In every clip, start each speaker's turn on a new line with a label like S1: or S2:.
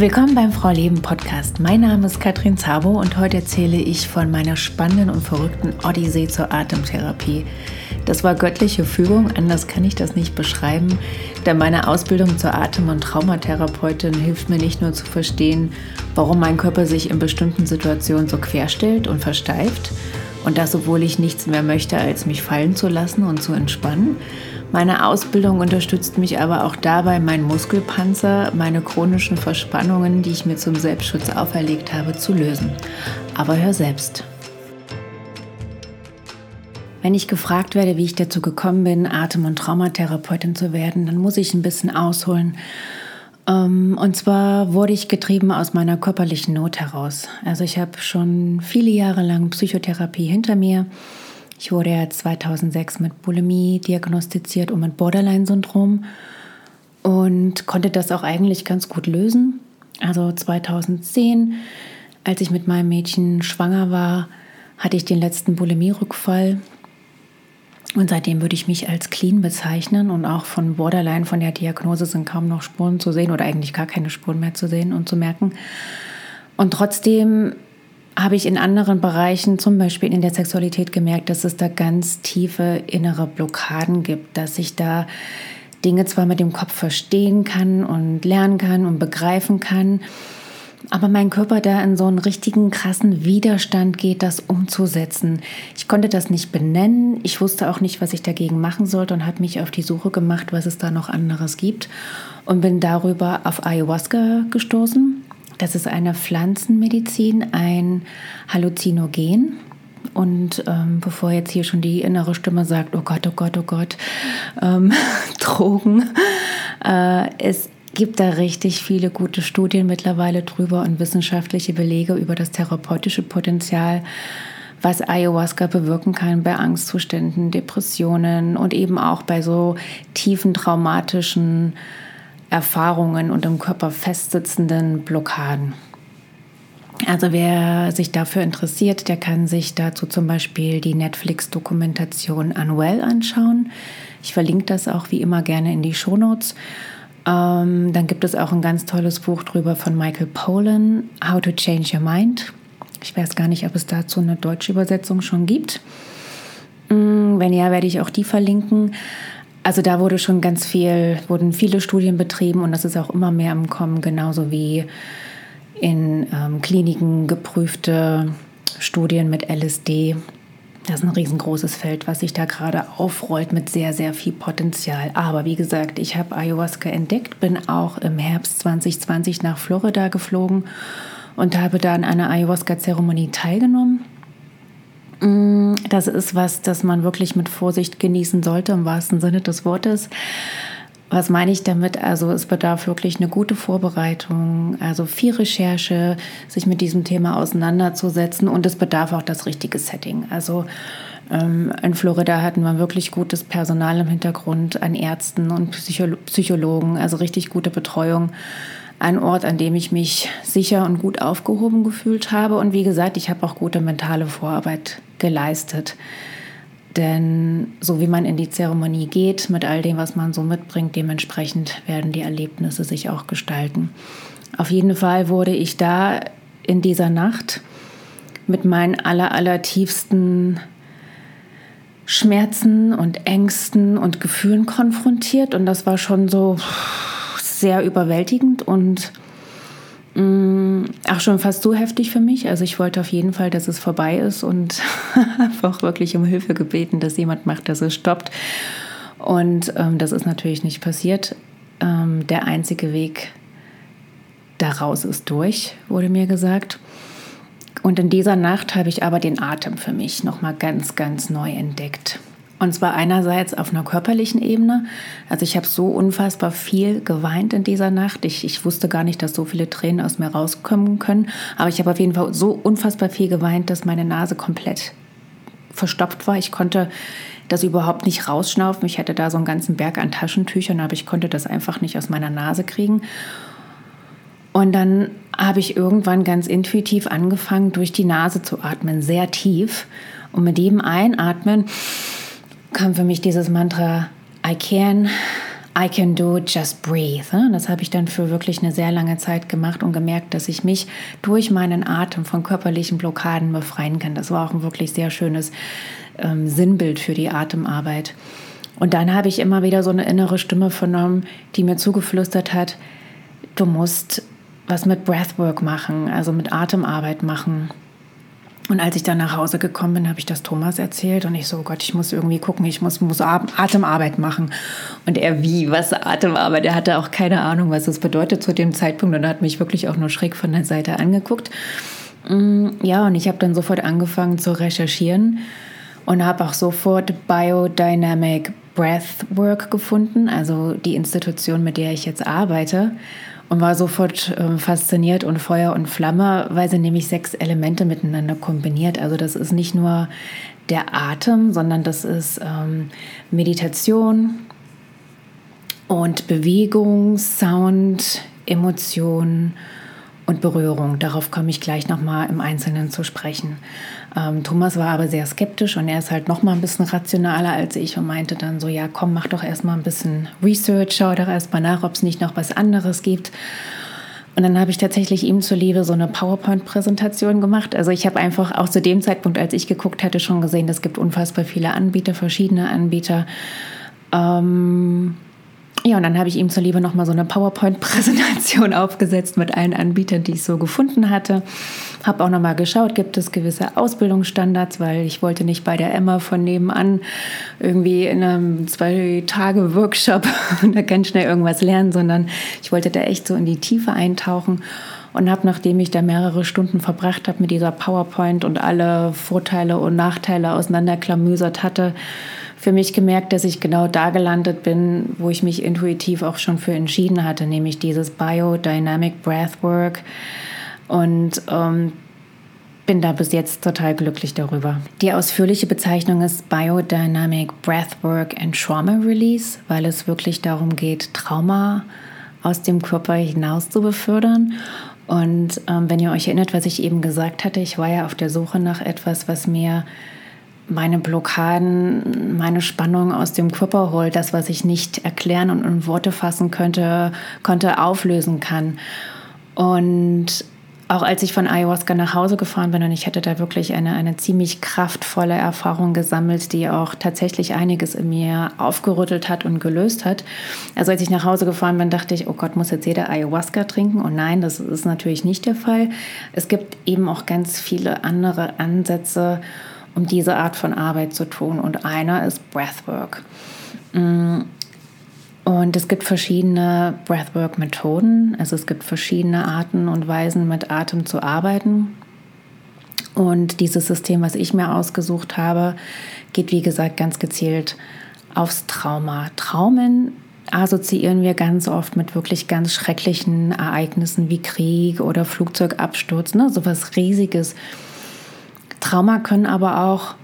S1: Willkommen beim Frau Leben Podcast. Mein Name ist Katrin Zabo und heute erzähle ich von meiner spannenden und verrückten Odyssee zur Atemtherapie. Das war göttliche Fügung, anders kann ich das nicht beschreiben, denn meine Ausbildung zur Atem- und Traumatherapeutin hilft mir nicht nur zu verstehen, warum mein Körper sich in bestimmten Situationen so querstellt und versteift und das, obwohl ich nichts mehr möchte, als mich fallen zu lassen und zu entspannen, meine Ausbildung unterstützt mich aber auch dabei, meinen Muskelpanzer, meine chronischen Verspannungen, die ich mir zum Selbstschutz auferlegt habe, zu lösen. Aber hör selbst. Wenn ich gefragt werde, wie ich dazu gekommen bin, Atem- und Traumatherapeutin zu werden, dann muss ich ein bisschen ausholen. Ähm, und zwar wurde ich getrieben aus meiner körperlichen Not heraus. Also ich habe schon viele Jahre lang Psychotherapie hinter mir ich wurde ja 2006 mit Bulimie diagnostiziert und mit Borderline-Syndrom und konnte das auch eigentlich ganz gut lösen. Also 2010, als ich mit meinem Mädchen schwanger war, hatte ich den letzten Bulimie-Rückfall. Und seitdem würde ich mich als clean bezeichnen und auch von Borderline, von der Diagnose sind kaum noch Spuren zu sehen oder eigentlich gar keine Spuren mehr zu sehen und zu merken. Und trotzdem habe ich in anderen Bereichen, zum Beispiel in der Sexualität, gemerkt, dass es da ganz tiefe innere Blockaden gibt, dass ich da Dinge zwar mit dem Kopf verstehen kann und lernen kann und begreifen kann, aber mein Körper da in so einen richtigen krassen Widerstand geht, das umzusetzen. Ich konnte das nicht benennen, ich wusste auch nicht, was ich dagegen machen sollte und habe mich auf die Suche gemacht, was es da noch anderes gibt und bin darüber auf Ayahuasca gestoßen. Das ist eine Pflanzenmedizin, ein Halluzinogen. Und ähm, bevor jetzt hier schon die innere Stimme sagt, oh Gott, oh Gott, oh Gott, ähm, Drogen, äh, es gibt da richtig viele gute Studien mittlerweile drüber und wissenschaftliche Belege über das therapeutische Potenzial, was Ayahuasca bewirken kann bei Angstzuständen, Depressionen und eben auch bei so tiefen traumatischen Erfahrungen und im Körper festsitzenden Blockaden. Also wer sich dafür interessiert, der kann sich dazu zum Beispiel die Netflix-Dokumentation Unwell anschauen. Ich verlinke das auch wie immer gerne in die Shownotes. Ähm, dann gibt es auch ein ganz tolles Buch drüber von Michael Pollan, How to Change Your Mind. Ich weiß gar nicht, ob es dazu eine deutsche Übersetzung schon gibt. Mm, wenn ja, werde ich auch die verlinken. Also da wurde schon ganz viel, wurden viele Studien betrieben und das ist auch immer mehr im Kommen, genauso wie in ähm, Kliniken geprüfte Studien mit LSD. Das ist ein riesengroßes Feld, was sich da gerade aufrollt mit sehr, sehr viel Potenzial. Aber wie gesagt, ich habe Ayahuasca entdeckt, bin auch im Herbst 2020 nach Florida geflogen und habe da an einer Ayahuasca-Zeremonie teilgenommen. Mm, das ist was, das man wirklich mit Vorsicht genießen sollte, im wahrsten Sinne des Wortes. Was meine ich damit? Also es bedarf wirklich eine gute Vorbereitung, also viel Recherche, sich mit diesem Thema auseinanderzusetzen und es bedarf auch das richtige Setting. Also ähm, in Florida hatten wir wirklich gutes Personal im Hintergrund an Ärzten und Psychologen, also richtig gute Betreuung ein Ort, an dem ich mich sicher und gut aufgehoben gefühlt habe. Und wie gesagt, ich habe auch gute mentale Vorarbeit geleistet. Denn so wie man in die Zeremonie geht, mit all dem, was man so mitbringt, dementsprechend werden die Erlebnisse sich auch gestalten. Auf jeden Fall wurde ich da in dieser Nacht mit meinen aller, aller tiefsten Schmerzen und Ängsten und Gefühlen konfrontiert. Und das war schon so sehr überwältigend und mh, mm, auch schon fast so heftig für mich. Also ich wollte auf jeden Fall, dass es vorbei ist und einfach wirklich um Hilfe gebeten, dass jemand macht, dass es stoppt. Und ähm, das ist natürlich nicht passiert. Ähm, der einzige Weg daraus ist durch, wurde mir gesagt. Und in dieser Nacht habe ich aber den Atem für mich nochmal ganz, ganz neu entdeckt. Und zwar einerseits auf einer körperlichen Ebene. Also ich habe so unfassbar viel geweint in dieser Nacht. Ich, ich wusste gar nicht, dass so viele Tränen aus mir rauskommen können. Aber ich habe auf jeden Fall so unfassbar viel geweint, dass meine Nase komplett verstopft war. Ich konnte das überhaupt nicht rausschnaufen. Ich hatte da so einen ganzen Berg an Taschentüchern, aber ich konnte das einfach nicht aus meiner Nase kriegen. Und dann habe ich irgendwann ganz intuitiv angefangen, durch die Nase zu atmen, sehr tief. Und mit jedem Einatmen kam für mich dieses Mantra I can, I can do just breathe. Das habe ich dann für wirklich eine sehr lange Zeit gemacht und gemerkt, dass ich mich durch meinen Atem von körperlichen Blockaden befreien kann. Das war auch ein wirklich sehr schönes ähm, Sinnbild für die Atemarbeit. Und dann habe ich immer wieder so eine innere Stimme vernommen, die mir zugeflüstert hat, du musst was mit Breathwork machen, also mit Atemarbeit machen. Und als ich dann nach Hause gekommen bin, habe ich das Thomas erzählt und ich so, Gott, ich muss irgendwie gucken, ich muss, muss Atemarbeit machen. Und er, wie, was Atemarbeit? Er hatte auch keine Ahnung, was das bedeutet zu dem Zeitpunkt und hat mich wirklich auch nur schräg von der Seite angeguckt. Mm, ja, und ich habe dann sofort angefangen zu recherchieren und habe auch sofort Biodynamic Breathwork gefunden, also die Institution, mit der ich jetzt arbeite und war sofort äh, fasziniert und Feuer und Flamme, weil sie nämlich sechs Elemente miteinander kombiniert. Also das ist nicht nur der Atem, sondern das ist ähm, Meditation und Bewegung, Sound, Emotion und Berührung. Darauf komme ich gleich nochmal im Einzelnen zu sprechen. Ähm, Thomas war aber sehr skeptisch und er ist halt nochmal ein bisschen rationaler als ich und meinte dann so, ja komm, mach doch erstmal ein bisschen Research, schau doch erstmal nach, ob es nicht noch was anderes gibt. Und dann habe ich tatsächlich ihm zuliebe so eine PowerPoint-Präsentation gemacht. Also ich habe einfach auch zu dem Zeitpunkt, als ich geguckt hatte, schon gesehen, es gibt unfassbar viele Anbieter, verschiedene Anbieter. Ähm, ja, und dann habe ich ihm zur Liebe nochmal so eine PowerPoint-Präsentation aufgesetzt mit allen Anbietern, die ich so gefunden hatte. Habe auch nochmal geschaut, gibt es gewisse Ausbildungsstandards, weil ich wollte nicht bei der Emma von nebenan irgendwie in einem zwei-Tage-Workshop da ganz schnell irgendwas lernen, sondern ich wollte da echt so in die Tiefe eintauchen und habe, nachdem ich da mehrere Stunden verbracht habe mit dieser PowerPoint und alle Vorteile und Nachteile auseinanderklamüsert hatte, für mich gemerkt, dass ich genau da gelandet bin, wo ich mich intuitiv auch schon für entschieden hatte, nämlich dieses Biodynamic Breathwork. Und ähm, bin da bis jetzt total glücklich darüber. Die ausführliche Bezeichnung ist Biodynamic Breathwork and Trauma Release, weil es wirklich darum geht, Trauma aus dem Körper hinaus zu befördern. Und ähm, wenn ihr euch erinnert, was ich eben gesagt hatte, ich war ja auf der Suche nach etwas, was mir meine Blockaden, meine Spannung aus dem Körper holt, das, was ich nicht erklären und in Worte fassen könnte, konnte auflösen kann. Und auch als ich von Ayahuasca nach Hause gefahren bin und ich hatte da wirklich eine, eine ziemlich kraftvolle Erfahrung gesammelt, die auch tatsächlich einiges in mir aufgerüttelt hat und gelöst hat. Also als ich nach Hause gefahren bin, dachte ich, oh Gott, muss jetzt jeder Ayahuasca trinken? Und nein, das ist natürlich nicht der Fall. Es gibt eben auch ganz viele andere Ansätze, um diese Art von Arbeit zu tun. Und einer ist Breathwork. Mm. Und es gibt verschiedene Breathwork-Methoden. Also es gibt verschiedene Arten und Weisen, mit Atem zu arbeiten. Und dieses System, was ich mir ausgesucht habe, geht wie gesagt ganz gezielt aufs Trauma. Traumen assoziieren wir ganz oft mit wirklich ganz schrecklichen Ereignissen wie Krieg oder Flugzeugabsturz, ne? so was Riesiges Trauma können aber auch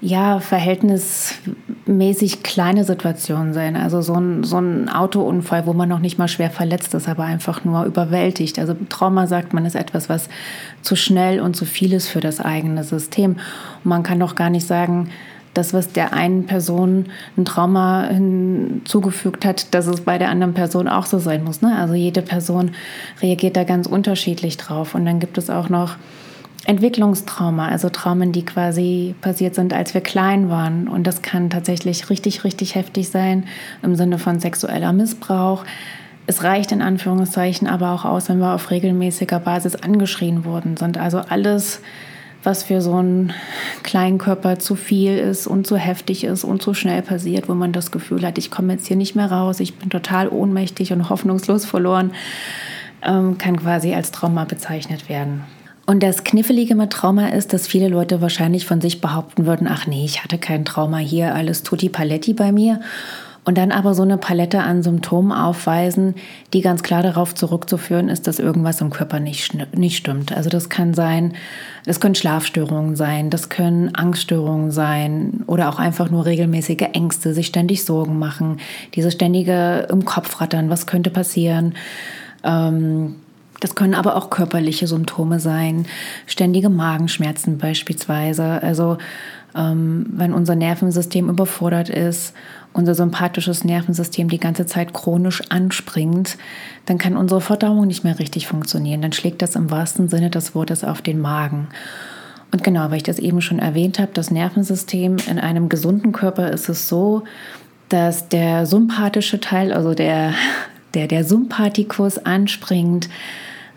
S1: ja, verhältnismäßig kleine Situationen sein. Also so ein, so ein Autounfall, wo man noch nicht mal schwer verletzt ist, aber einfach nur überwältigt. Also Trauma, sagt man, ist etwas, was zu schnell und zu viel ist für das eigene System. Und man kann doch gar nicht sagen, das, was der einen Person ein Trauma hinzugefügt hat, dass es bei der anderen Person auch so sein muss. Ne? Also jede Person reagiert da ganz unterschiedlich drauf. Und dann gibt es auch noch Entwicklungstrauma, also Traumen, die quasi passiert sind, als wir klein waren. Und das kann tatsächlich richtig, richtig heftig sein im Sinne von sexueller Missbrauch. Es reicht in Anführungszeichen aber auch aus, wenn wir auf regelmäßiger Basis angeschrien worden sind. Also alles, was für so einen kleinen Körper zu viel ist und zu heftig ist und zu schnell passiert, wo man das Gefühl hat, ich komme jetzt hier nicht mehr raus, ich bin total ohnmächtig und hoffnungslos verloren, ähm, kann quasi als Trauma bezeichnet werden. Und das Knifflige mit Trauma ist, dass viele Leute wahrscheinlich von sich behaupten würden, ach nee, ich hatte kein Trauma hier, alles tutti paletti bei mir. Und dann aber so eine Palette an Symptomen aufweisen, die ganz klar darauf zurückzuführen ist, dass irgendwas im Körper nicht, nicht stimmt. Also das kann sein, das können Schlafstörungen sein, das können Angststörungen sein oder auch einfach nur regelmäßige Ängste, sich ständig Sorgen machen, diese ständige im Kopf rattern, was könnte passieren. Ähm, das können aber auch körperliche Symptome sein, ständige Magenschmerzen beispielsweise. Also Ähm, wenn unser Nervensystem überfordert ist, unser sympathisches Nervensystem die ganze Zeit chronisch anspringt, dann kann unsere Verdauung nicht mehr richtig funktionieren. Dann schlägt das im wahrsten Sinne des Wortes auf den Magen. Und genau, weil ich das eben schon erwähnt habe, das Nervensystem in einem gesunden Körper ist es so, dass der sympathische Teil, also der, der, der Sympathikus anspringt,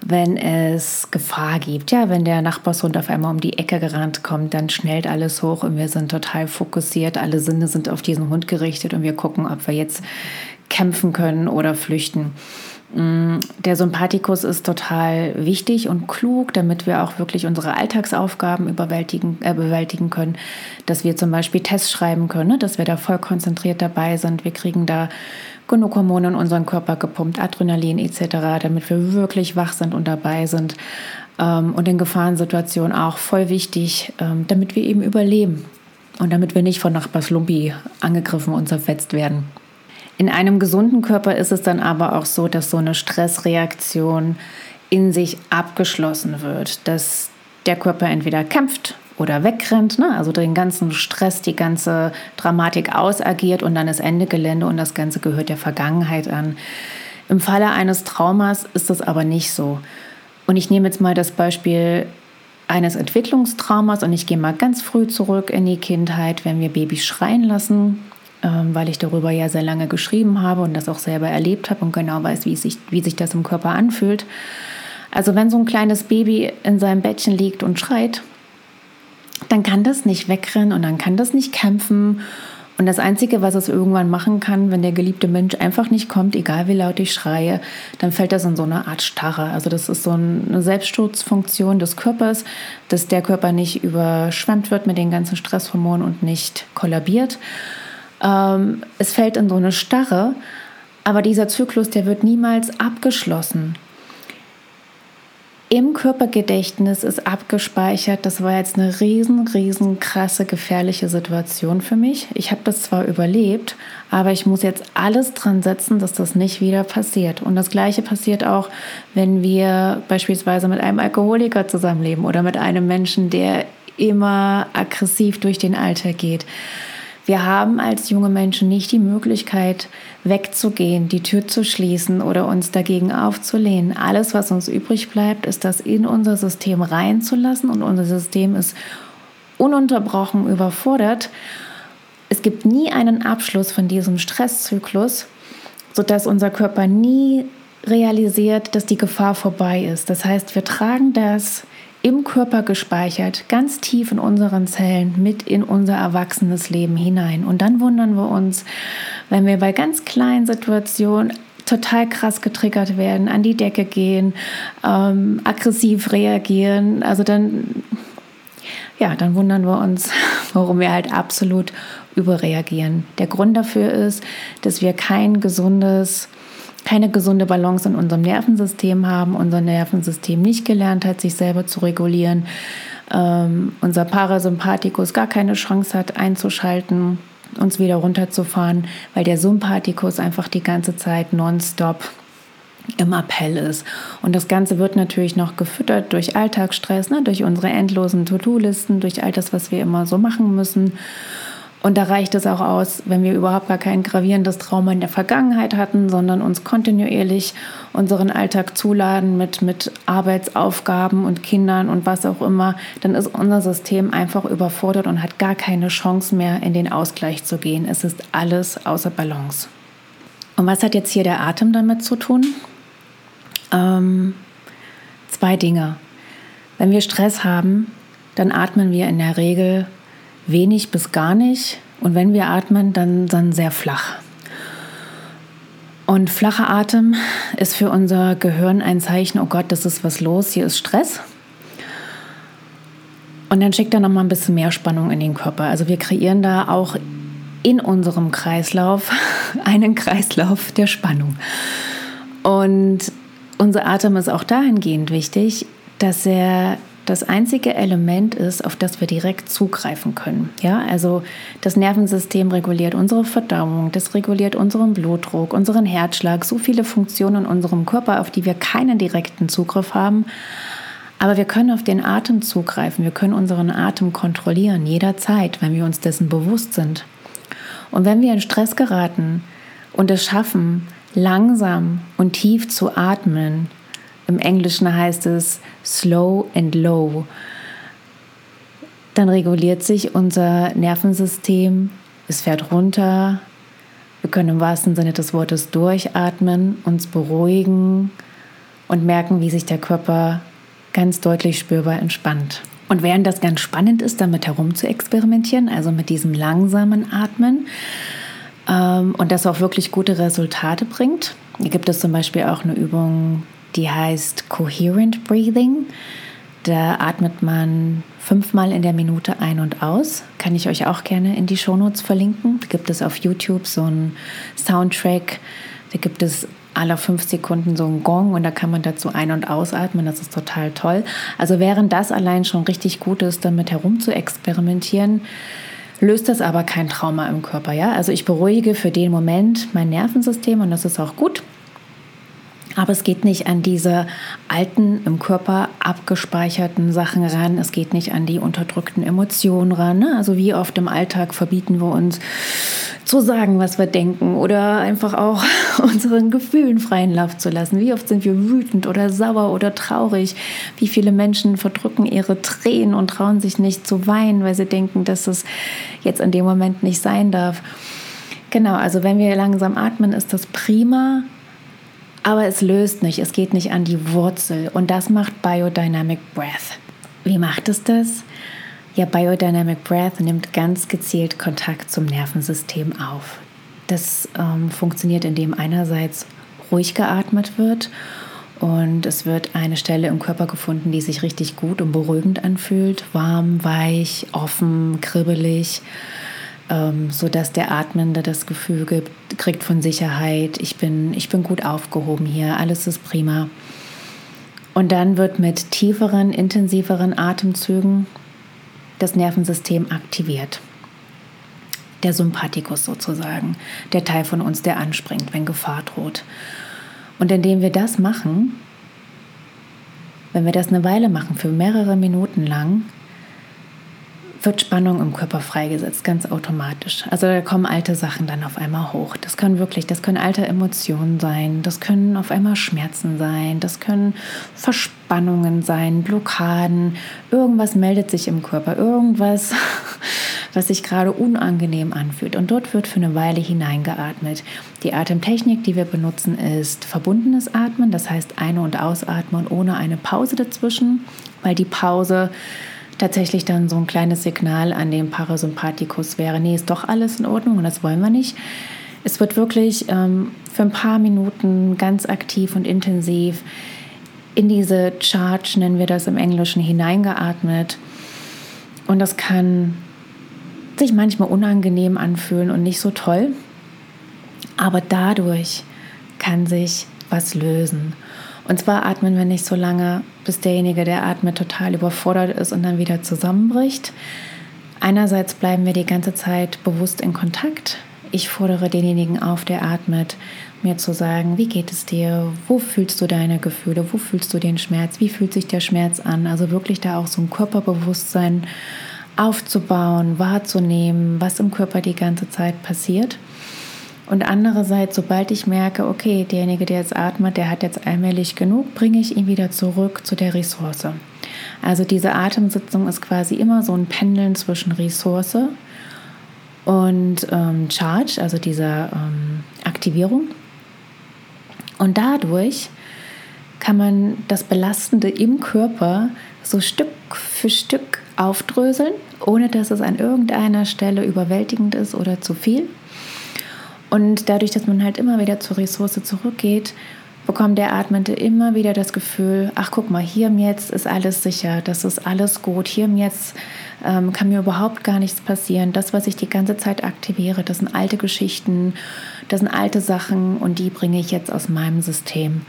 S1: wenn es Gefahr gibt. Ja, wenn der Nachbarshund auf einmal um die Ecke gerannt kommt, dann schnellt alles hoch und wir sind total fokussiert. Alle Sinne sind auf diesen Hund gerichtet und wir gucken, ob wir jetzt kämpfen können oder flüchten. Mm, der Sympathikus ist total wichtig und klug, damit wir auch wirklich unsere Alltagsaufgaben überwältigen, äh, bewältigen können. Dass wir zum Beispiel Tests schreiben können, ne? dass wir da voll konzentriert dabei sind. Wir kriegen da genug Hormone in unseren Körper gepumpt, Adrenalin etc., damit wir wirklich wach sind und dabei sind. Ähm, und in Gefahrensituationen auch voll wichtig, ähm, damit wir eben überleben und damit wir nicht von Nachbars Lumpi angegriffen und zerfetzt werden. In einem gesunden Körper ist es dann aber auch so, dass so eine Stressreaktion in sich abgeschlossen wird, dass der Körper entweder kämpft oder wegrennt, ne? also den ganzen Stress, die ganze Dramatik ausagiert und dann ist Ende Gelände und das Ganze gehört der Vergangenheit an. Im Falle eines Traumas ist das aber nicht so. Und ich nehme jetzt mal das Beispiel eines Entwicklungstraumas und ich gehe mal ganz früh zurück in die Kindheit, wenn wir Babys schreien lassen, ähm, weil ich darüber ja sehr lange geschrieben habe und das auch selber erlebt habe und genau weiß, wie sich, wie sich das im Körper anfühlt. Also wenn so ein kleines Baby in seinem Bettchen liegt und schreit, dann kann das nicht wegrennen und dann kann das nicht kämpfen. Und das Einzige, was es irgendwann machen kann, wenn der geliebte Mensch einfach nicht kommt, egal wie laut ich schreie, dann fällt das in so eine Art Starre. Also das ist so eine Selbstschutzfunktion des Körpers, dass der Körper nicht überschwemmt wird mit den ganzen Stresshormonen und nicht kollabiert. Ähm, es fällt in so eine Starre, aber dieser Zyklus, der wird niemals abgeschlossen im Körpergedächtnis ist abgespeichert, das war jetzt eine riesen, riesen krasse, gefährliche Situation für mich. Ich habe das zwar überlebt, aber ich muss jetzt alles dran setzen, dass das nicht wieder passiert. Und das Gleiche passiert auch, wenn wir beispielsweise mit einem Alkoholiker zusammenleben oder mit einem Menschen, der immer aggressiv durch den Alltag geht. Wir haben als junge Menschen nicht die Möglichkeit, wegzugehen, die Tür zu schließen oder uns dagegen aufzulehnen. Alles, was uns übrig bleibt, ist das in unser System reinzulassen und unser System ist ununterbrochen überfordert. Es gibt nie einen Abschluss von diesem Stresszyklus, sodass unser Körper nie realisiert, dass die Gefahr vorbei ist. Das heißt, wir tragen das im Körper gespeichert, ganz tief in unseren Zellen mit in unser erwachsenes Leben hinein. Und dann wundern wir uns, wenn wir bei ganz kleinen Situationen total krass getriggert werden, an die Decke gehen, ähm, aggressiv reagieren. Also dann, ja, dann wundern wir uns, warum wir halt absolut überreagieren. Der Grund dafür ist, dass wir kein gesundes keine gesunde Balance in unserem Nervensystem haben, unser Nervensystem nicht gelernt hat, sich selber zu regulieren, ähm, unser Parasympathikus gar keine Chance hat einzuschalten, uns wieder runterzufahren, weil der Sympathikus einfach die ganze Zeit nonstop im Appell ist. Und das Ganze wird natürlich noch gefüttert durch Alltagsstress, ne, durch unsere endlosen To-Do-Listen, durch all das, was wir immer so machen müssen. Und da reicht es auch aus, wenn wir überhaupt gar kein gravierendes Trauma in der Vergangenheit hatten, sondern uns kontinuierlich unseren Alltag zuladen mit, mit Arbeitsaufgaben und Kindern und was auch immer, dann ist unser System einfach überfordert und hat gar keine Chance mehr, in den Ausgleich zu gehen. Es ist alles außer Balance. Und was hat jetzt hier der Atem damit zu tun? Ähm, zwei Dinge. Wenn wir Stress haben, dann atmen wir in der Regel wenig bis gar nicht. Und wenn wir atmen, dann, dann sehr flach. Und flacher Atem ist für unser Gehirn ein Zeichen, oh Gott, das ist was los, hier ist Stress. Und dann schickt er nochmal ein bisschen mehr Spannung in den Körper. Also wir kreieren da auch in unserem Kreislauf einen Kreislauf der Spannung. Und unser Atem ist auch dahingehend wichtig, dass er das einzige Element ist, auf das wir direkt zugreifen können. Ja, also das Nervensystem reguliert unsere Verdauung, das reguliert unseren Blutdruck, unseren Herzschlag, so viele Funktionen in unserem Körper, auf die wir keinen direkten Zugriff haben. Aber wir können auf den Atem zugreifen, wir können unseren Atem kontrollieren, jederzeit, wenn wir uns dessen bewusst sind. Und wenn wir in Stress geraten und es schaffen, langsam und tief zu atmen, im Englischen heißt es slow and low, dann reguliert sich unser Nervensystem, es fährt runter, wir können im wahrsten Sinne des Wortes durchatmen, uns beruhigen und merken, wie sich der Körper ganz deutlich spürbar entspannt. Und während das ganz spannend ist, damit herum zu experimentieren, also mit diesem langsamen Atmen ähm, und das auch wirklich gute Resultate bringt, gibt es zum Beispiel auch eine Übung, die heißt Coherent Breathing. Da atmet man fünfmal in der Minute ein und aus. Kann ich euch auch gerne in die Shownotes verlinken. Da gibt es auf YouTube so einen Soundtrack. Da gibt es alle fünf Sekunden so einen Gong und da kann man dazu ein- und ausatmen. Das ist total toll. Also während das allein schon richtig gut ist, damit herum zu experimentieren, löst das aber kein Trauma im Körper. Ja? Also ich beruhige für den Moment mein Nervensystem und das ist auch gut. Aber es geht nicht an diese alten, im Körper abgespeicherten Sachen ran. Es geht nicht an die unterdrückten Emotionen ran. Ne? Also wie oft im Alltag verbieten wir uns zu sagen, was wir denken oder einfach auch unseren Gefühlen freien Lauf zu lassen. Wie oft sind wir wütend oder sauer oder traurig? Wie viele Menschen verdrücken ihre Tränen und trauen sich nicht zu weinen, weil sie denken, dass es jetzt in dem Moment nicht sein darf. Genau, also wenn wir langsam atmen, ist das prima. Aber es löst nicht, es geht nicht an die Wurzel. Und das macht Biodynamic Breath. Wie macht es das? Ja, Biodynamic Breath nimmt ganz gezielt Kontakt zum Nervensystem auf. Das ähm, funktioniert, indem einerseits ruhig geatmet wird und es wird eine Stelle im Körper gefunden, die sich richtig gut und beruhigend anfühlt. Warm, weich, offen, kribbelig ähm, sodass der Atmende das Gefühl gibt, kriegt von Sicherheit, ich bin, ich bin gut aufgehoben hier, alles ist prima. Und dann wird mit tieferen, intensiveren Atemzügen das Nervensystem aktiviert. Der Sympathikus sozusagen, der Teil von uns, der anspringt, wenn Gefahr droht. Und indem wir das machen, wenn wir das eine Weile machen, für mehrere Minuten lang, wird Spannung im Körper freigesetzt, ganz automatisch. Also da kommen alte Sachen dann auf einmal hoch. Das können wirklich, das können alte Emotionen sein, das können auf einmal Schmerzen sein, das können Verspannungen sein, Blockaden. Irgendwas meldet sich im Körper, irgendwas, was sich gerade unangenehm anfühlt. Und dort wird für eine Weile hineingeatmet. Die Atemtechnik, die wir benutzen, ist verbundenes Atmen, das heißt Ein- und Ausatmen ohne eine Pause dazwischen, weil die Pause tatsächlich dann so ein kleines Signal an den Parasympathikus wäre, nee, ist doch alles in Ordnung und das wollen wir nicht. Es wird wirklich ähm, für ein paar Minuten ganz aktiv und intensiv in diese Charge, nennen wir das im Englischen, hineingeatmet. Und das kann sich manchmal unangenehm anfühlen und nicht so toll. Aber dadurch kann sich was lösen. Und zwar atmen wir nicht so lange, bis derjenige, der atmet, total überfordert ist und dann wieder zusammenbricht. Einerseits bleiben wir die ganze Zeit bewusst in Kontakt. Ich fordere denjenigen auf, der atmet, mir zu sagen, wie geht es dir? Wo fühlst du deine Gefühle? Wo fühlst du den Schmerz? Wie fühlt sich der Schmerz an? Also wirklich da auch so ein Körperbewusstsein aufzubauen, wahrzunehmen, was im Körper die ganze Zeit passiert. Und andererseits, sobald ich merke, okay, derjenige, der jetzt atmet, der hat jetzt allmählich genug, bringe ich ihn wieder zurück zu der Ressource. Also diese Atemsitzung ist quasi immer so ein Pendeln zwischen Ressource und ähm, Charge, also dieser ähm, Aktivierung. Und dadurch kann man das Belastende im Körper so Stück für Stück aufdröseln, ohne dass es an irgendeiner Stelle überwältigend ist oder zu viel. Und dadurch, dass man halt immer wieder zur Ressource zurückgeht, bekommt der Atmende immer wieder das Gefühl, ach guck mal, hier im Jetzt ist alles sicher, das ist alles gut, hier im Jetzt ähm, kann mir überhaupt gar nichts passieren. Das, was ich die ganze Zeit aktiviere, das sind alte Geschichten, das sind alte Sachen und die bringe ich jetzt aus meinem System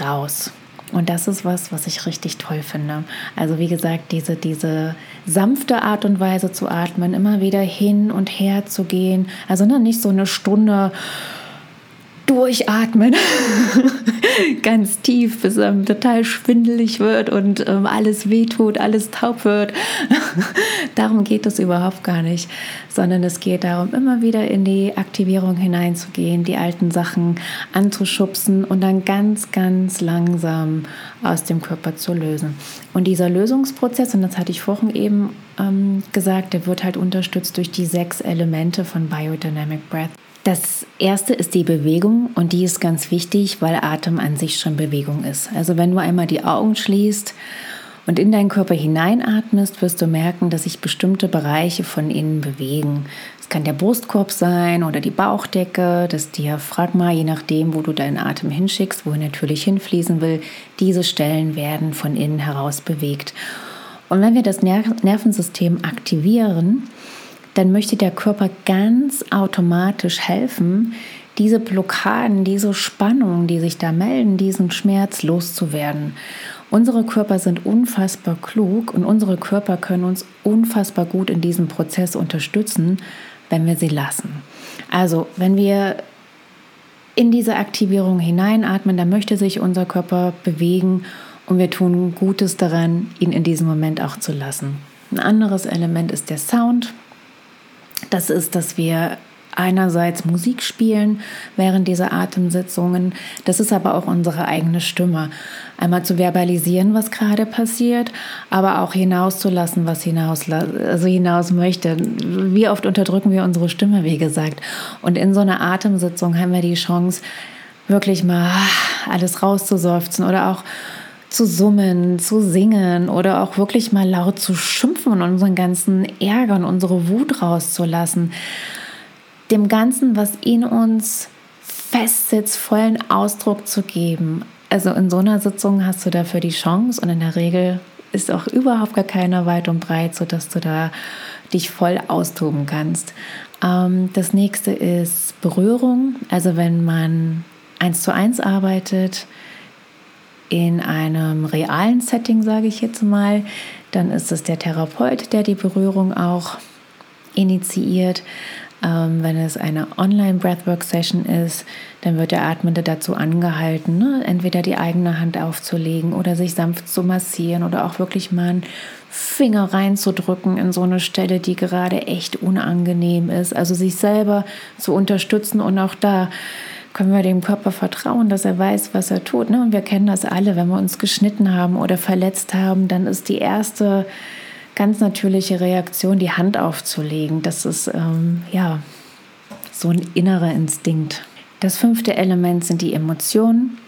S1: raus. Und das ist was, was ich richtig toll finde. Also wie gesagt, diese, diese sanfte Art und Weise zu atmen, immer wieder hin und her zu gehen. Also ne, nicht so eine Stunde durchatmen, ganz tief, bis einem total schwindelig wird und ähm, alles wehtut, alles taub wird. darum geht es überhaupt gar nicht, sondern es geht darum, immer wieder in die Aktivierung hineinzugehen, die alten Sachen anzuschubsen und dann ganz, ganz langsam aus dem Körper zu lösen. Und dieser Lösungsprozess, und das hatte ich vorhin eben ähm, gesagt, der wird halt unterstützt durch die sechs Elemente von Biodynamic Breath. Das erste ist die Bewegung und die ist ganz wichtig, weil Atem an sich schon Bewegung ist. Also wenn du einmal die Augen schließt und in deinen Körper hineinatmest, wirst du merken, dass sich bestimmte Bereiche von innen bewegen. Es kann der Brustkorb sein oder die Bauchdecke, das Diaphragma, je nachdem, wo du deinen Atem hinschickst, wo er natürlich hinfließen will. Diese Stellen werden von innen heraus bewegt. Und wenn wir das Nervensystem aktivieren, dann möchte der Körper ganz automatisch helfen, diese Blockaden, diese Spannungen, die sich da melden, diesen Schmerz loszuwerden. Unsere Körper sind unfassbar klug und unsere Körper können uns unfassbar gut in diesem Prozess unterstützen, wenn wir sie lassen. Also, wenn wir in diese Aktivierung hineinatmen, dann möchte sich unser Körper bewegen und wir tun Gutes daran, ihn in diesem Moment auch zu lassen. Ein anderes Element ist der Sound. Das ist, dass wir einerseits Musik spielen während dieser Atemsitzungen. Das ist aber auch unsere eigene Stimme. Einmal zu verbalisieren, was gerade passiert, aber auch hinauszulassen, was hinaus, also hinaus möchte. Wie oft unterdrücken wir unsere Stimme, wie gesagt. Und in so einer Atemsitzung haben wir die Chance, wirklich mal alles rauszuseufzen oder auch zu summen, zu singen oder auch wirklich mal laut zu schimpfen und unseren ganzen Ärger und unsere Wut rauszulassen. Dem Ganzen, was in uns festsitzt, vollen Ausdruck zu geben. Also in so einer Sitzung hast du dafür die Chance und in der Regel ist auch überhaupt gar keiner weit und breit, sodass du da dich voll austoben kannst. Ähm, das nächste ist Berührung. Also wenn man eins zu eins arbeitet, in einem realen Setting, sage ich jetzt mal, dann ist es der Therapeut, der die Berührung auch initiiert. Ähm, wenn es eine Online-Breathwork-Session ist, dann wird der Atmende dazu angehalten, ne? entweder die eigene Hand aufzulegen oder sich sanft zu massieren oder auch wirklich mal einen Finger reinzudrücken in so eine Stelle, die gerade echt unangenehm ist. Also sich selber zu unterstützen und auch da können wir dem Körper vertrauen, dass er weiß, was er tut. Ne? Und wir kennen das alle, wenn wir uns geschnitten haben oder verletzt haben, dann ist die erste ganz natürliche Reaktion, die Hand aufzulegen. Das ist ähm, ja so ein innerer Instinkt. Das fünfte Element sind die Emotionen.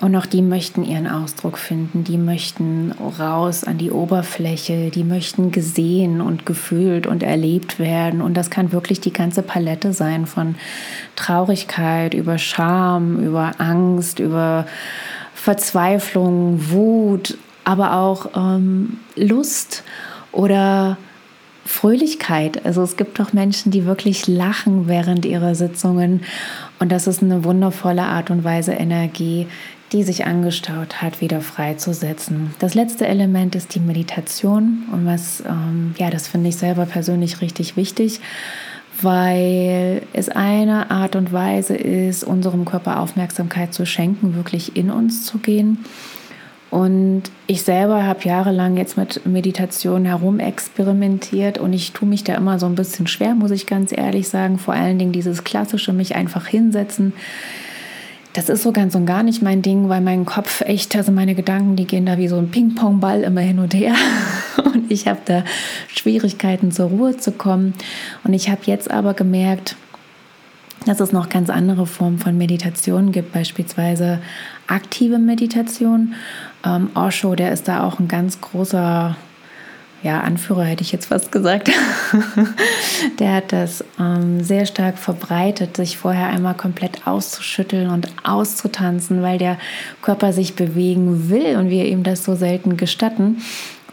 S1: Und auch die möchten ihren Ausdruck finden, die möchten raus an die Oberfläche, die möchten gesehen und gefühlt und erlebt werden. Und das kann wirklich die ganze Palette sein von Traurigkeit, über Scham, über Angst, über Verzweiflung, Wut, aber auch ähm, Lust oder Fröhlichkeit. Also es gibt doch Menschen, die wirklich lachen während ihrer Sitzungen. Und das ist eine wundervolle Art und Weise, Energie die sich angestaut hat, wieder freizusetzen. Das letzte Element ist die Meditation und was, ähm, ja, das finde ich selber persönlich richtig wichtig, weil es eine Art und Weise ist, unserem Körper Aufmerksamkeit zu schenken, wirklich in uns zu gehen. Und ich selber habe jahrelang jetzt mit Meditation herumexperimentiert und ich tue mich da immer so ein bisschen schwer, muss ich ganz ehrlich sagen. Vor allen Dingen dieses klassische mich einfach hinsetzen, das ist so ganz und gar nicht mein Ding, weil mein Kopf echt, also meine Gedanken, die gehen da wie so ein Ping-Pong-Ball immer hin und her. Und ich habe da Schwierigkeiten zur Ruhe zu kommen. Und ich habe jetzt aber gemerkt, dass es noch ganz andere Formen von Meditation gibt, beispielsweise aktive Meditation. Ähm, Osho, der ist da auch ein ganz großer ja, Anführer hätte ich jetzt fast gesagt, der hat das ähm, sehr stark verbreitet, sich vorher einmal komplett auszuschütteln und auszutanzen, weil der Körper sich bewegen will und wir ihm das so selten gestatten.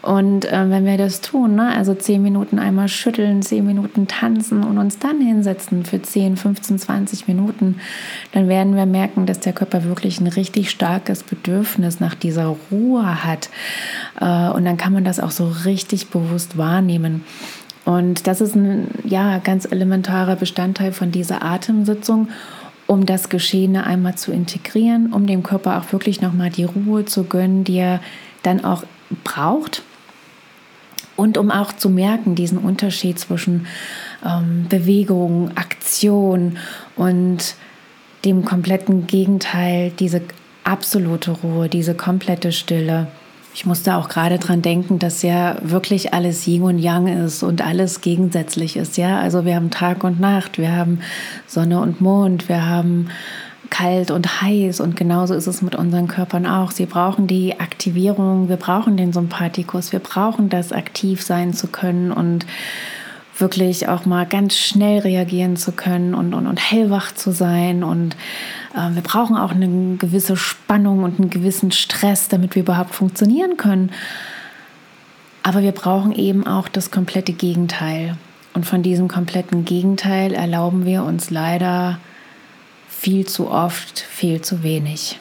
S1: Und äh, wenn wir das tun, ne, also zehn Minuten einmal schütteln, zehn Minuten tanzen und uns dann hinsetzen für 10, 15, 20 Minuten, dann werden wir merken, dass der Körper wirklich ein richtig starkes Bedürfnis nach dieser Ruhe hat. Äh, und dann kann man das auch so richtig bewusst wahrnehmen. Und das ist ein ja, ganz elementarer Bestandteil von dieser Atemsitzung. um das Geschehene einmal zu integrieren, um dem Körper auch wirklich nochmal die Ruhe zu gönnen, die er dann auch braucht. Und um auch zu merken, diesen Unterschied zwischen ähm, Bewegung, Aktion und dem kompletten Gegenteil, diese absolute Ruhe, diese komplette Stille. Ich musste auch gerade dran denken, dass ja wirklich alles Yin und Yang ist und alles gegensätzlich ist. Ja, also wir haben Tag und Nacht, wir haben Sonne und Mond, wir haben kalt und heiß und genauso ist es mit unseren Körpern auch. Sie brauchen die Aktivierung, wir brauchen den Sympathikus, wir brauchen das, aktiv sein zu können und wirklich auch mal ganz schnell reagieren zu können und, und, und hellwach zu sein. Und äh, wir brauchen auch eine gewisse Spannung und einen gewissen Stress, damit wir überhaupt funktionieren können. Aber wir brauchen eben auch das komplette Gegenteil. Und von diesem kompletten Gegenteil erlauben wir uns leider viel zu oft, viel zu wenig.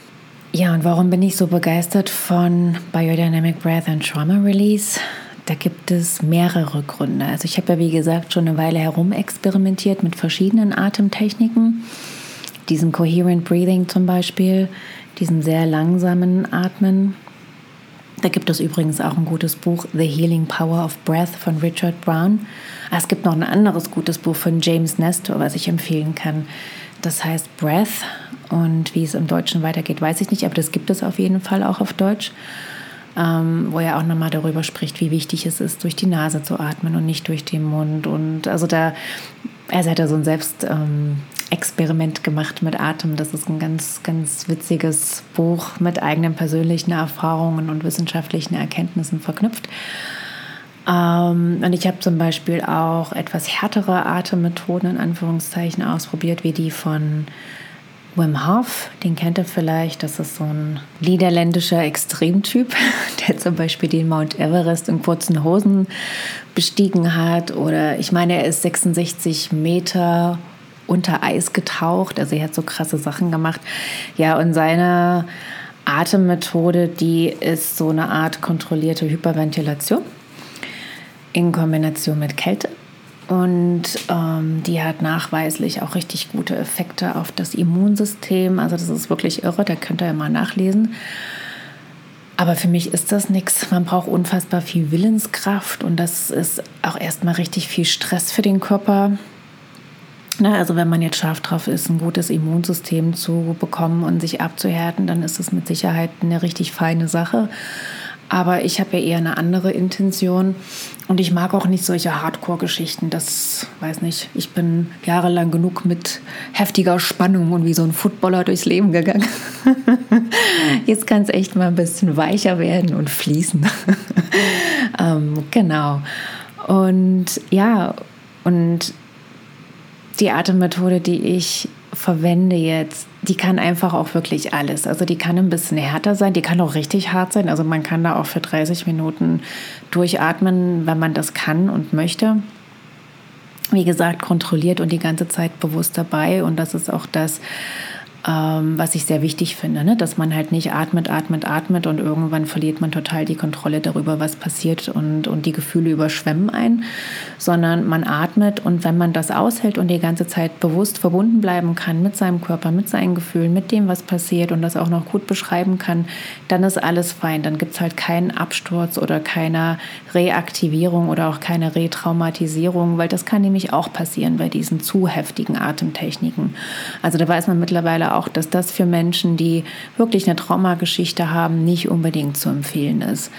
S1: Ja, und warum bin ich so begeistert von Biodynamic Breath and Trauma Release? Da gibt es mehrere Gründe. Also ich habe ja wie gesagt schon eine Weile herum experimentiert mit verschiedenen Atemtechniken. Diesem Coherent Breathing zum Beispiel, diesem sehr langsamen Atmen. Da gibt es übrigens auch ein gutes Buch, The Healing Power of Breath von Richard Brown. Ah, es gibt noch ein anderes gutes Buch von James Nestor, was ich empfehlen kann. Das heißt Breath und wie es im Deutschen weitergeht, weiß ich nicht, aber das gibt es auf jeden Fall auch auf Deutsch ähm, wo er auch nochmal darüber spricht, wie wichtig es ist, durch die Nase zu atmen und nicht durch den Mund. Und also da, er hat da so ein Selbstexperiment ähm, gemacht mit Atem. Das ist ein ganz, ganz witziges Buch mit eigenen persönlichen Erfahrungen und wissenschaftlichen Erkenntnissen verknüpft. Ähm, und ich habe zum Beispiel auch etwas härtere Atemmethoden in Anführungszeichen ausprobiert, wie die von Wim Hof, den kennt ihr vielleicht, das ist so ein niederländischer Extremtyp, der zum Beispiel den Mount Everest in kurzen Hosen bestiegen hat. Oder ich meine, er ist 66 Meter unter Eis getaucht, also er hat so krasse Sachen gemacht. Ja, und seine Atemmethode, die ist so eine Art kontrollierte Hyperventilation in Kombination mit Kälte. Und ähm, die hat nachweislich auch richtig gute Effekte auf das Immunsystem. Also das ist wirklich irre, da könnt ihr ja mal nachlesen. Aber für mich ist das nichts. Man braucht unfassbar viel Willenskraft und das ist auch erstmal richtig viel Stress für den Körper. Na, also wenn man jetzt scharf drauf ist, ein gutes Immunsystem zu bekommen und sich abzuhärten, dann ist das mit Sicherheit eine richtig feine Sache. Aber ich habe ja eher eine andere Intention und ich mag auch nicht solche Hardcore-Geschichten. Das weiß nicht. Ich bin jahrelang genug mit heftiger Spannung und wie so ein Footballer durchs Leben gegangen. Jetzt kann es echt mal ein bisschen weicher werden und fließen. ähm, genau. Und ja, und die Atemmethode, die ich verwende jetzt, die kann einfach auch wirklich alles. Also die kann ein bisschen härter sein, die kann auch richtig hart sein. Also man kann da auch für 30 Minuten durchatmen, wenn man das kann und möchte. Wie gesagt, kontrolliert und die ganze Zeit bewusst dabei. Und das ist auch das, ähm, was ich sehr wichtig finde, ne? dass man halt nicht atmet, atmet, atmet und irgendwann verliert man total die Kontrolle darüber, was passiert und, und die Gefühle überschwemmen ein, sondern man atmet und wenn man das aushält und die ganze Zeit bewusst verbunden bleiben kann mit seinem Körper, mit seinen Gefühlen, mit dem, was passiert und das auch noch gut beschreiben kann, dann ist alles fein. Dann gibt es halt keinen Absturz oder keine Reaktivierung oder auch keine Retraumatisierung, weil das kann nämlich auch passieren bei diesen zu heftigen Atemtechniken. Also da weiß man mittlerweile auch, dass das für Menschen, die wirklich eine Traumageschichte haben, nicht unbedingt zu empfehlen ist.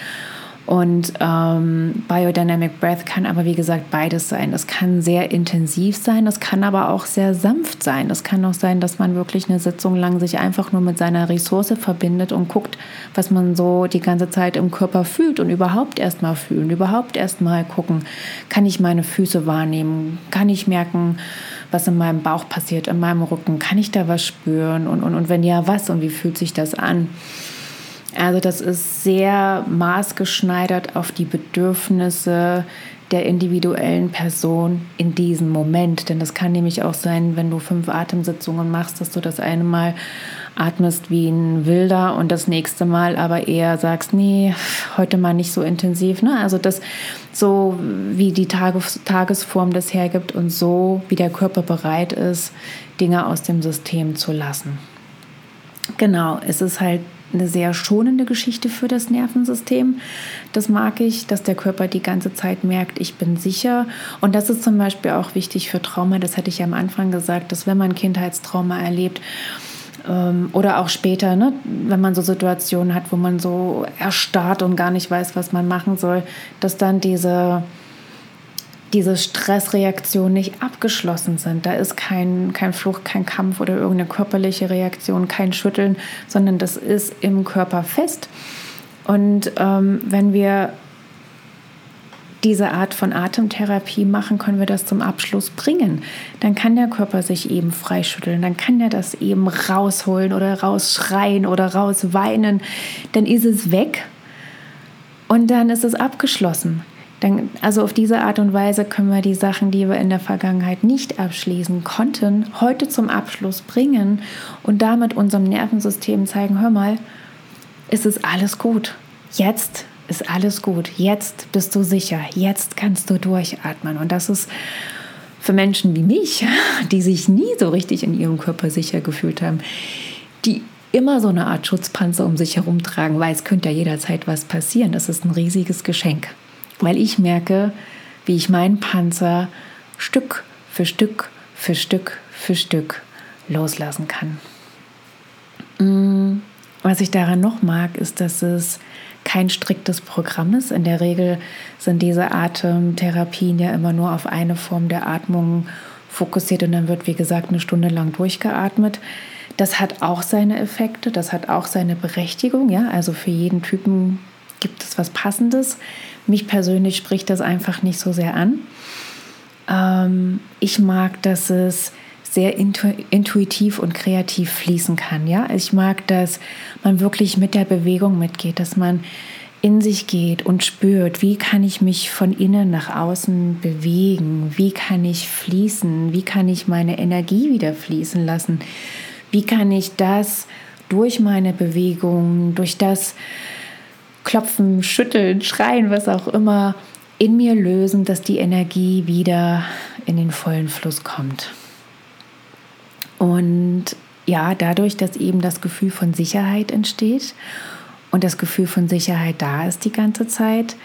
S1: Und ähm, Biodynamic Breath kann aber, wie gesagt, beides sein. Das kann sehr intensiv sein, das kann aber auch sehr sanft sein. Das kann auch sein, dass man wirklich eine Sitzung lang sich einfach nur mit seiner Ressource verbindet und guckt, was man so die ganze Zeit im Körper fühlt und überhaupt erstmal fühlen, überhaupt erstmal gucken, kann ich meine Füße wahrnehmen, kann ich merken, was in meinem Bauch passiert, in meinem Rücken, kann ich da was spüren und, und, und wenn ja, was und wie fühlt sich das an? Also das ist sehr maßgeschneidert auf die Bedürfnisse der individuellen Person in diesem Moment. Denn das kann nämlich auch sein, wenn du fünf Atemsitzungen machst, dass du das eine Mal atmest wie ein Wilder und das nächste Mal aber eher sagst, nee, heute mal nicht so intensiv. Ne? Also das so, wie die Tages Tagesform das hergibt und so, wie der Körper bereit ist, Dinge aus dem System zu lassen. Genau, es ist halt eine sehr schonende Geschichte für das Nervensystem. Das mag ich, dass der Körper die ganze Zeit merkt, ich bin sicher. Und das ist zum Beispiel auch wichtig für Trauma. Das hatte ich ja am Anfang gesagt, dass wenn man Kindheitstrauma erlebt, ähm, oder auch später, ne, wenn man so Situationen hat, wo man so erstarrt und gar nicht weiß, was man machen soll, dass dann diese diese Stressreaktionen nicht abgeschlossen sind. Da ist kein, kein Flucht, kein Kampf oder irgendeine körperliche Reaktion, kein Schütteln, sondern das ist im Körper fest. Und ähm, wenn wir diese Art von Atemtherapie machen, können wir das zum Abschluss bringen. Dann kann der Körper sich eben freischütteln, dann kann er das eben rausholen oder rausschreien oder rausweinen. Dann ist es weg und dann ist es abgeschlossen. Dann, also auf diese Art und Weise können wir die Sachen, die wir in der Vergangenheit nicht abschließen konnten, heute zum Abschluss bringen und damit unserem Nervensystem zeigen, hör mal, es ist alles gut. Jetzt ist alles gut. Jetzt bist du sicher. Jetzt kannst du durchatmen. Und das ist für Menschen wie mich, die sich nie so richtig in ihrem Körper sicher gefühlt haben, die immer so eine Art Schutzpanzer um sich herum tragen, weil es könnte ja jederzeit was passieren. Das ist ein riesiges Geschenk weil ich merke, wie ich meinen Panzer Stück für Stück für Stück für Stück loslassen kann. Mm, was ich daran noch mag, ist, dass es kein striktes Programm ist. In der Regel sind diese Atemtherapien ja immer nur auf eine Form der Atmung fokussiert und dann wird, wie gesagt, eine Stunde lang durchgeatmet. Das hat auch seine Effekte, das hat auch seine Berechtigung. Ja? Also für jeden Typen gibt es was Passendes. Mich persönlich spricht das einfach nicht so sehr an. Ähm, ich mag, dass es sehr intu intuitiv und kreativ fließen kann. Ja, ich mag, dass man wirklich mit der Bewegung mitgeht, dass man in sich geht und spürt, wie kann ich mich von innen nach außen bewegen, wie kann ich fließen, wie kann ich meine Energie wieder fließen lassen, wie kann ich das durch meine Bewegung, durch das Klopfen, Schütteln, Schreien, was auch immer, in mir lösen, dass die Energie wieder in den vollen Fluss kommt. Und ja, dadurch, dass eben das Gefühl von Sicherheit entsteht und das Gefühl von Sicherheit da ist die ganze Zeit,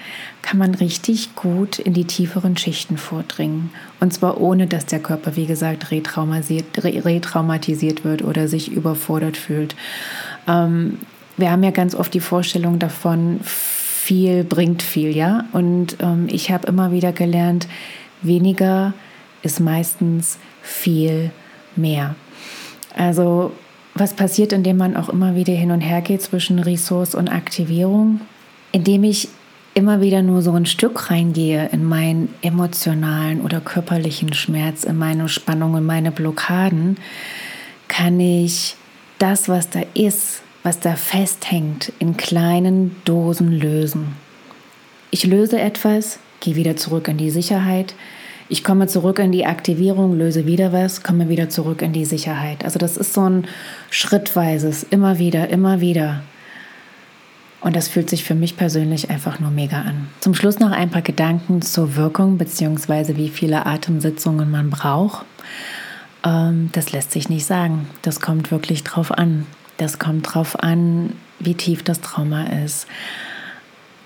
S1: kann man richtig gut in die tieferen Schichten vordringen. Und zwar ohne, dass der Körper, wie gesagt, retraumatisiert, retraumatisiert wird oder sich überfordert fühlt. Ähm, wir haben ja ganz oft die Vorstellung davon, viel bringt viel, ja. Und ähm, ich habe immer wieder gelernt, weniger ist meistens viel mehr. Also was passiert, indem man auch immer wieder hin und her geht zwischen Ressource und Aktivierung? Indem ich immer wieder nur so ein Stück reingehe in meinen emotionalen oder körperlichen Schmerz, in meine Spannung, in meine Blockaden, kann ich das, was da ist, was da festhängt, in kleinen Dosen lösen. Ich löse etwas, gehe wieder zurück in die Sicherheit. Ich komme zurück in die Aktivierung, löse wieder was, komme wieder zurück in die Sicherheit. Also das ist so ein schrittweises, immer wieder, immer wieder. Und das fühlt sich für mich persönlich einfach nur mega an. Zum Schluss noch ein paar Gedanken zur Wirkung bzw. wie viele Atemsitzungen man braucht. Ähm, das lässt sich nicht sagen. Das kommt wirklich drauf an. Das kommt drauf an, wie tief das Trauma ist,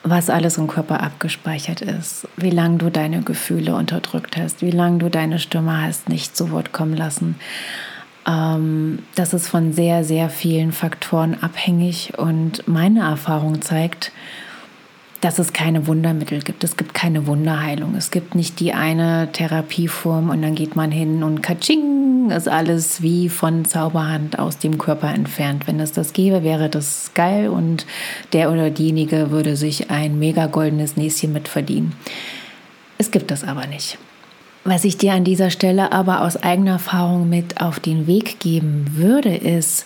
S1: was alles im Körper abgespeichert ist, wie lange du deine Gefühle unterdrückt hast, wie lange du deine Stimme hast nicht zu Wort kommen lassen. Ähm, das ist von sehr, sehr vielen Faktoren abhängig und meine Erfahrung zeigt, dass es keine Wundermittel gibt. Es gibt keine Wunderheilung. Es gibt nicht die eine Therapieform und dann geht man hin und katsching, ist alles wie von Zauberhand aus dem Körper entfernt. Wenn es das gäbe, wäre das geil und der oder diejenige würde sich ein mega goldenes Näschen mitverdienen. Es gibt das aber nicht. Was ich dir an dieser Stelle aber aus eigener Erfahrung mit auf den Weg geben würde, ist,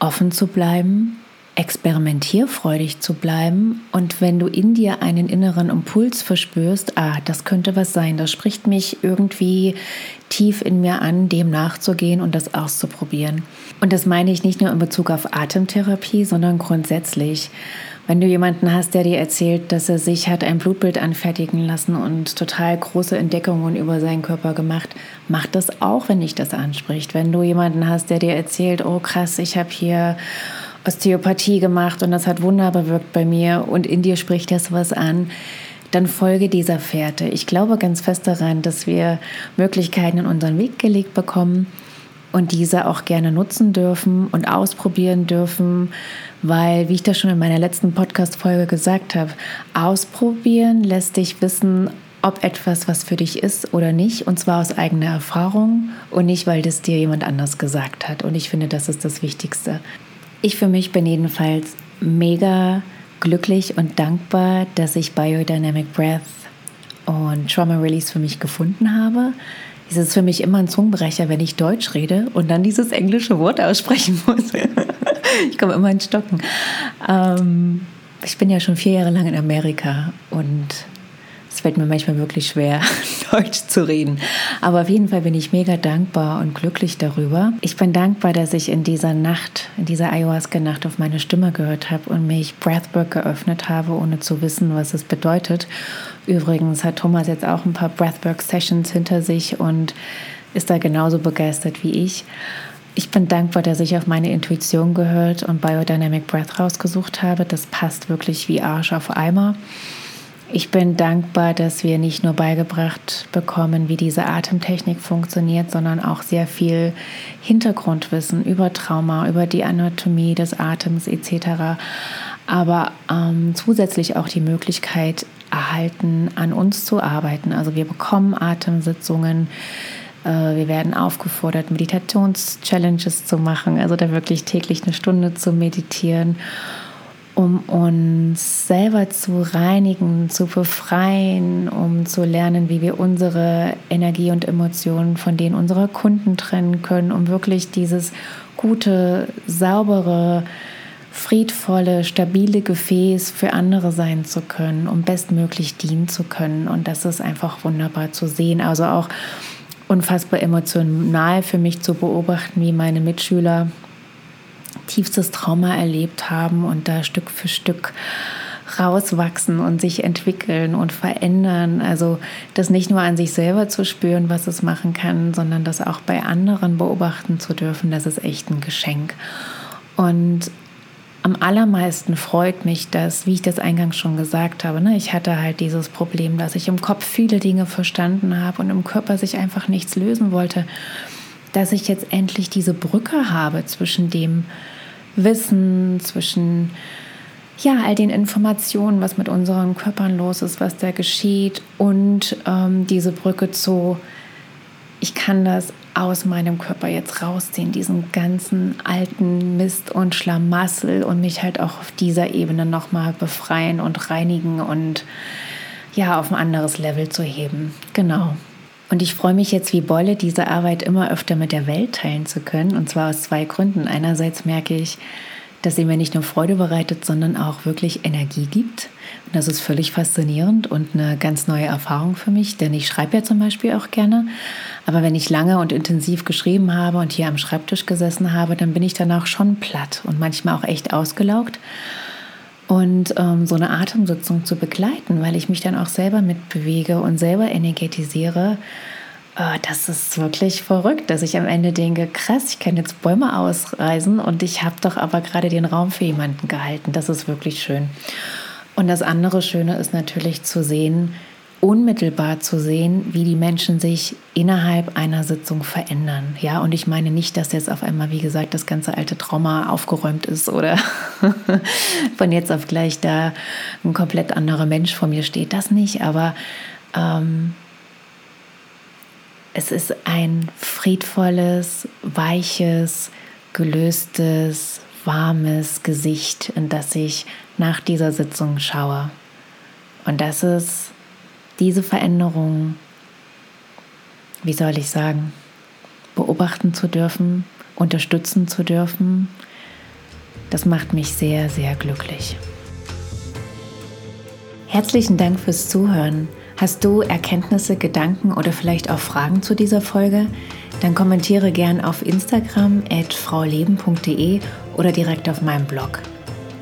S1: offen zu bleiben, experimentierfreudig zu bleiben und wenn du in dir einen inneren Impuls verspürst, ah, das könnte was sein, das spricht mich irgendwie tief in mir an, dem nachzugehen und das auszuprobieren. Und das meine ich nicht nur in Bezug auf Atemtherapie, sondern grundsätzlich. Wenn du jemanden hast, der dir erzählt, dass er sich hat ein Blutbild anfertigen lassen und total große Entdeckungen über seinen Körper gemacht, mach das auch, wenn dich das anspricht. Wenn du jemanden hast, der dir erzählt, oh krass, ich habe hier Osteopathie gemacht und das hat Wunder bewirkt bei mir und in dir spricht das was an, dann folge dieser Fährte. Ich glaube ganz fest daran, dass wir Möglichkeiten in unseren Weg gelegt bekommen und diese auch gerne nutzen dürfen und ausprobieren dürfen weil, wie ich das schon in meiner letzten Podcast-Folge gesagt habe, ausprobieren lässt dich wissen, ob etwas was für dich ist oder nicht, und zwar aus eigener Erfahrung und nicht, weil das dir jemand anders gesagt hat. Und ich finde, das ist das Wichtigste. Ich für mich bin jedenfalls mega glücklich und dankbar, dass ich Biodynamic Breath und Trauma Release für mich gefunden habe. Es ist für mich immer ein Zungenbrecher, wenn ich Deutsch rede und dann dieses englische Wort aussprechen muss. ich komme immer ins Stocken. Ähm, ich bin ja schon vier Jahre lang in Amerika und es fällt mir manchmal wirklich schwer, Deutsch zu reden. Aber auf jeden Fall bin ich mega dankbar und glücklich darüber. Ich bin dankbar, dass ich in dieser Nacht, in dieser Ayahuasca-Nacht auf meine Stimme gehört habe und mich Breathwork geöffnet habe, ohne zu wissen, was es bedeutet. Übrigens hat Thomas jetzt auch ein paar Breathwork-Sessions hinter sich und ist da genauso begeistert wie ich. Ich bin dankbar, dass ich auf meine Intuition gehört und Biodynamic Breath rausgesucht habe. Das passt wirklich wie Arsch auf Eimer. Ich bin dankbar, dass wir nicht nur beigebracht bekommen, wie diese Atemtechnik funktioniert, sondern auch sehr viel Hintergrundwissen über Trauma, über die Anatomie des Atems etc. Aber ähm, zusätzlich auch die Möglichkeit erhalten, an uns zu arbeiten. Also wir bekommen Atemsitzungen äh, wir werden aufgefordert, Meditations-Challenges zu machen, also da wirklich täglich eine Stunde zu meditieren, um uns selber zu reinigen, zu befreien, um zu lernen, wie wir unsere Energie und Emotionen von denen unserer Kunden trennen können, um wirklich dieses gute, saubere, friedvolle, stabile Gefäß für andere sein zu können, um bestmöglich dienen zu können. Und das ist einfach wunderbar zu sehen. Also auch unfassbar emotional für mich zu beobachten, wie meine Mitschüler tiefstes Trauma erlebt haben und da Stück für Stück rauswachsen und sich entwickeln und verändern. Also das nicht nur an sich selber zu spüren, was es machen kann, sondern das auch bei anderen beobachten zu dürfen, das ist echt ein Geschenk. Und am allermeisten freut mich das, wie ich das eingangs schon gesagt habe. Ne? Ich hatte halt dieses Problem, dass ich im Kopf viele Dinge verstanden habe und im Körper sich einfach nichts lösen wollte, dass ich jetzt endlich diese Brücke habe zwischen dem Wissen, zwischen ja, all den Informationen, was mit unseren Körpern los ist, was da geschieht und ähm, diese Brücke zu, ich kann das aus meinem Körper jetzt rausziehen, diesen ganzen alten Mist und Schlamassel und mich halt auch auf dieser Ebene nochmal befreien und reinigen und ja, auf ein anderes Level zu heben. Genau. Und ich freue mich jetzt wie Bolle, diese Arbeit immer öfter mit der Welt teilen zu können. Und zwar aus zwei Gründen. Einerseits merke ich, dass sie mir nicht nur Freude bereitet, sondern auch wirklich Energie gibt. Und das ist völlig faszinierend und eine ganz neue Erfahrung für mich, denn ich schreibe ja zum Beispiel auch gerne. Aber wenn ich lange und intensiv geschrieben habe und hier am Schreibtisch gesessen habe, dann bin ich danach schon platt und manchmal auch echt ausgelaugt. Und ähm, so eine Atemsitzung zu begleiten, weil ich mich dann auch selber mitbewege und selber energetisiere, oh, das ist wirklich verrückt, dass ich am Ende denke, krass, ich kann jetzt Bäume ausreißen und ich habe doch aber gerade den Raum für jemanden gehalten. Das ist wirklich schön. Und das andere Schöne ist natürlich zu sehen, unmittelbar zu sehen, wie die Menschen sich innerhalb einer Sitzung verändern. Ja, und ich meine nicht, dass jetzt auf einmal, wie gesagt, das ganze alte Trauma aufgeräumt ist oder von jetzt auf gleich da ein komplett anderer Mensch vor mir steht. Das nicht, aber ähm, es ist ein friedvolles, weiches, gelöstes, warmes Gesicht, in das ich nach dieser Sitzung schaue. Und das ist diese Veränderung, wie soll ich sagen, beobachten zu dürfen, unterstützen zu dürfen, Das macht mich sehr, sehr glücklich. Herzlichen Dank fürs Zuhören. Hast du Erkenntnisse, Gedanken oder vielleicht auch Fragen zu dieser Folge? Dann kommentiere gern auf Instagram at frauleben.de oder direkt auf meinem Blog.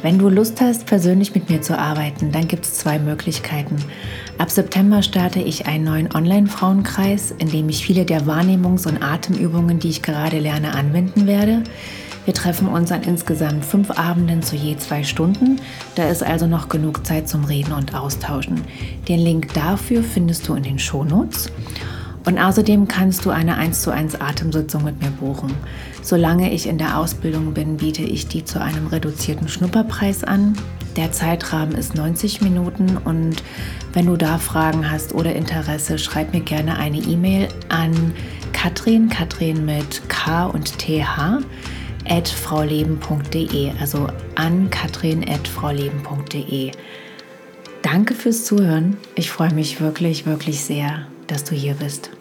S1: Wenn du Lust hast, persönlich mit mir zu arbeiten, dann gibt es zwei Möglichkeiten. Ab September starte ich einen neuen Online-Frauenkreis, in dem ich viele der Wahrnehmungs- und Atemübungen, die ich gerade lerne, anwenden werde. Wir treffen uns an insgesamt fünf Abenden zu je zwei Stunden. Da ist also noch genug Zeit zum Reden und Austauschen. Den Link dafür findest du in den Shownotes. Und außerdem kannst du eine 1 zu 1 Atemsitzung mit mir buchen. Solange ich in der Ausbildung bin, biete ich die zu einem reduzierten Schnupperpreis an. Der Zeitrahmen ist 90 Minuten und wenn du da Fragen hast oder Interesse, schreib mir gerne eine E-Mail an Katrin, Katrin mit K und TH at frauleben.de, also an katrin at frauleben.de. Danke fürs Zuhören. Ich freue mich wirklich, wirklich sehr, dass du hier bist.